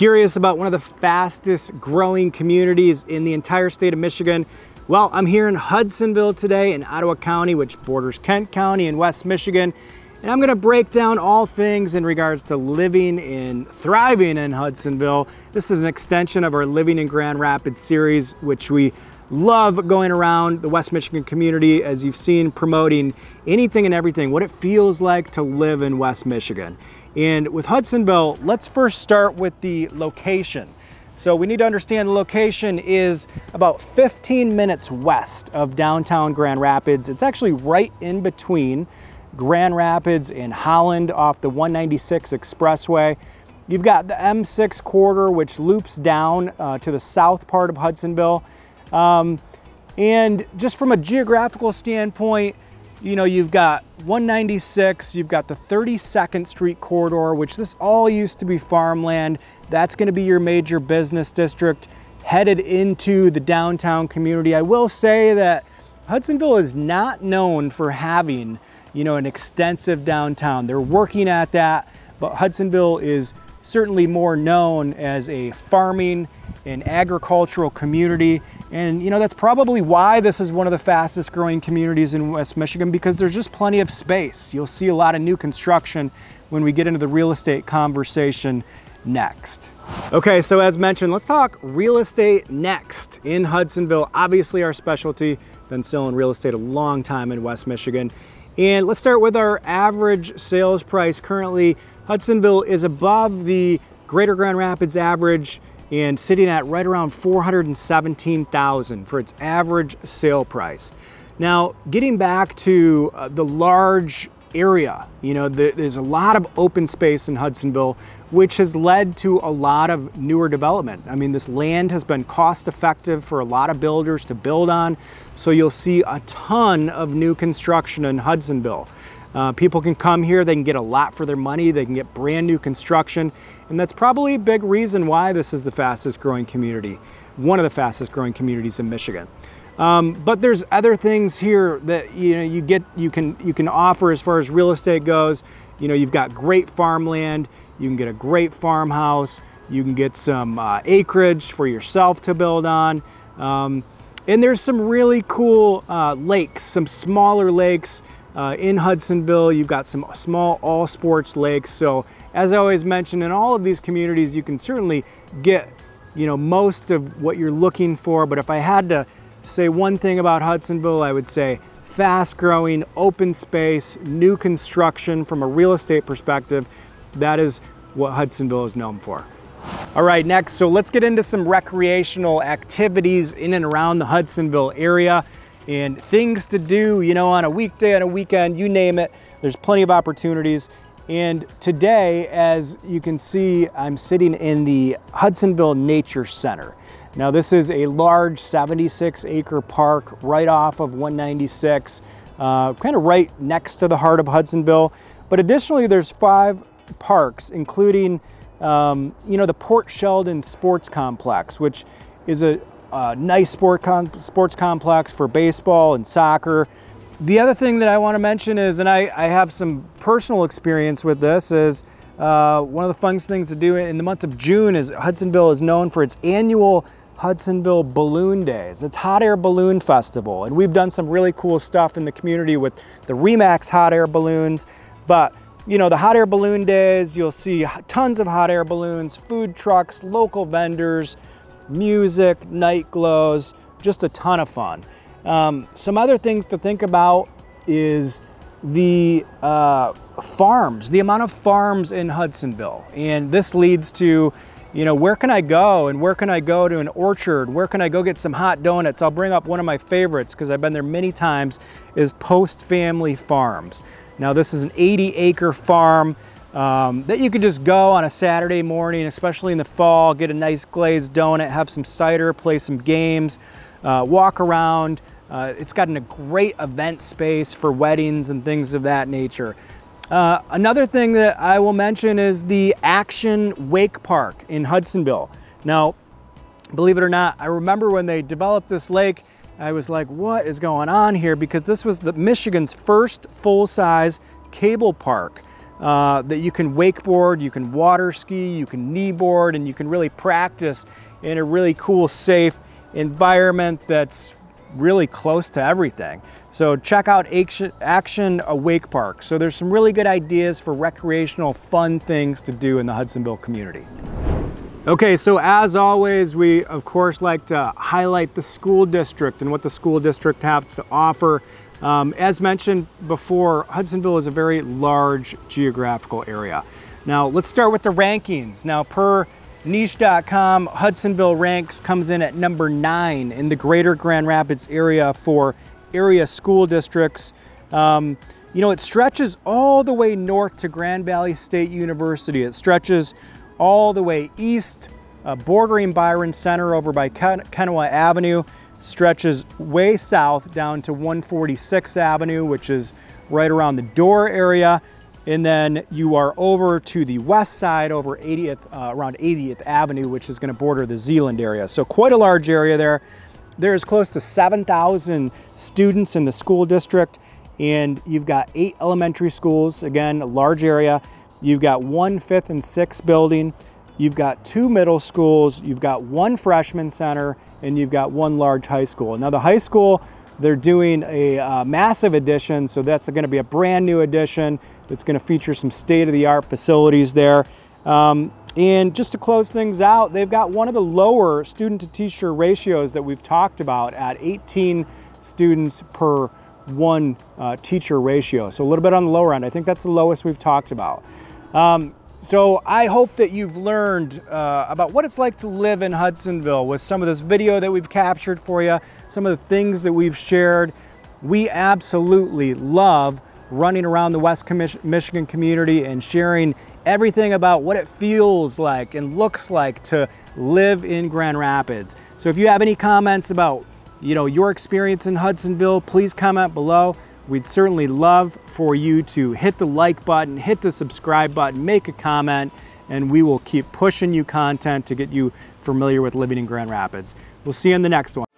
Curious about one of the fastest growing communities in the entire state of Michigan? Well, I'm here in Hudsonville today in Ottawa County, which borders Kent County in West Michigan. And I'm gonna break down all things in regards to living and thriving in Hudsonville. This is an extension of our Living in Grand Rapids series, which we love going around the West Michigan community, as you've seen, promoting anything and everything, what it feels like to live in West Michigan. And with Hudsonville, let's first start with the location. So we need to understand the location is about 15 minutes west of downtown Grand Rapids. It's actually right in between Grand Rapids and Holland off the 196 expressway. You've got the M6 corridor, which loops down uh, to the south part of Hudsonville. Um, and just from a geographical standpoint, you know, you've got 196, you've got the 32nd Street corridor, which this all used to be farmland. That's gonna be your major business district headed into the downtown community. I will say that Hudsonville is not known for having, you know, an extensive downtown. They're working at that, but Hudsonville is certainly more known as a farming and agricultural community. And you know, that's probably why this is one of the fastest growing communities in West Michigan because there's just plenty of space. You'll see a lot of new construction when we get into the real estate conversation next. Okay, so as mentioned, let's talk real estate next in Hudsonville. Obviously our specialty, been selling real estate a long time in West Michigan. And let's start with our average sales price. Currently, Hudsonville is above the Greater Grand Rapids average and sitting at right around 417,000 for its average sale price. Now, getting back to uh, the large area, you know, the, there's a lot of open space in Hudsonville, which has led to a lot of newer development. I mean, this land has been cost effective for a lot of builders to build on, so you'll see a ton of new construction in Hudsonville. Uh, people can come here, they can get a lot for their money, they can get brand new construction, and that's probably a big reason why this is the fastest growing community, one of the fastest growing communities in Michigan. Um, but there's other things here that you know you get you can you can offer as far as real estate goes. You know you've got great farmland, you can get a great farmhouse, you can get some uh, acreage for yourself to build on, um, and there's some really cool uh, lakes, some smaller lakes uh, in Hudsonville. You've got some small all sports lakes, so as I always mention, in all of these communities, you can certainly get, you know, most of what you're looking for. But if I had to say one thing about Hudsonville, I would say fast growing, open space, new construction from a real estate perspective. That is what Hudsonville is known for. All right, next, so let's get into some recreational activities in and around the Hudsonville area and things to do, you know, on a weekday, on a weekend, you name it. There's plenty of opportunities. And today, as you can see, I'm sitting in the Hudsonville Nature Center. Now this is a large 76 acre park right off of 196, uh, kind of right next to the heart of Hudsonville. But additionally, there's five parks, including um, you know, the Port Sheldon Sports Complex, which is a, a nice sport com sports complex for baseball and soccer. The other thing that I want to mention is, and I, I have some personal experience with this, is uh, one of the fun things to do in the month of June is Hudsonville is known for its annual Hudsonville Balloon Days. It's Hot Air Balloon Festival, and we've done some really cool stuff in the community with the Remax hot air balloons. But you know, the hot air balloon days, you'll see tons of hot air balloons, food trucks, local vendors, music, night glows, just a ton of fun. Um, some other things to think about is the uh, farms, the amount of farms in Hudsonville. And this leads to, you know, where can I go and where can I go to an orchard? Where can I go get some hot donuts? I'll bring up one of my favorites because I've been there many times is Post Family Farms. Now this is an 80 acre farm um, that you could just go on a Saturday morning, especially in the fall, get a nice glazed donut, have some cider, play some games, uh, walk around. Uh, it's got a great event space for weddings and things of that nature. Uh, another thing that I will mention is the Action Wake Park in Hudsonville. Now, believe it or not, I remember when they developed this lake, I was like, what is going on here? Because this was the Michigan's first full-size cable park. Uh, that you can wakeboard, you can water ski, you can kneeboard, and you can really practice in a really cool, safe environment that's really close to everything. So check out Action, Action Wake Park. So there's some really good ideas for recreational fun things to do in the Hudsonville community. Okay, so as always, we of course like to highlight the school district and what the school district has to offer. Um, as mentioned before, Hudsonville is a very large geographical area. Now let's start with the rankings. Now per niche.com, Hudsonville ranks comes in at number nine in the greater Grand Rapids area for area school districts. Um, you know, it stretches all the way north to Grand Valley State University. It stretches all the way east, uh, bordering Byron Center over by Ken- Kenowa Avenue, stretches way south down to 146 Avenue, which is right around the Dorr area. And then you are over to the west side over 80th, uh, around 80th Avenue, which is going to border the Zeeland area. So quite a large area there. There's close to 7,000 students in the school district, and you've got eight elementary schools, again, a large area. You've got one fifth and sixth building. You've got two middle schools. You've got one freshman center, and you've got one large high school. Now, the high school, they're doing a uh, massive addition, so that's going to be a brand new addition. It's going to feature some state of the art facilities there. Um, and just to close things out, they've got one of the lower student to teacher ratios that we've talked about at 18 students per one uh, teacher ratio. So a little bit on the lower end. I think that's the lowest we've talked about. Um, so I hope that you've learned uh, about what it's like to live in Hudsonville with some of this video that we've captured for you, some of the things that we've shared. We absolutely love running around the West Michigan community and sharing everything about what it feels like and looks like to live in Grand Rapids. So if you have any comments about you know your experience in Hudsonville, please comment below. We'd certainly love for you to hit the like button, hit the subscribe button, make a comment, and we will keep pushing you content to get you familiar with living in Grand Rapids. We'll see you in the next one.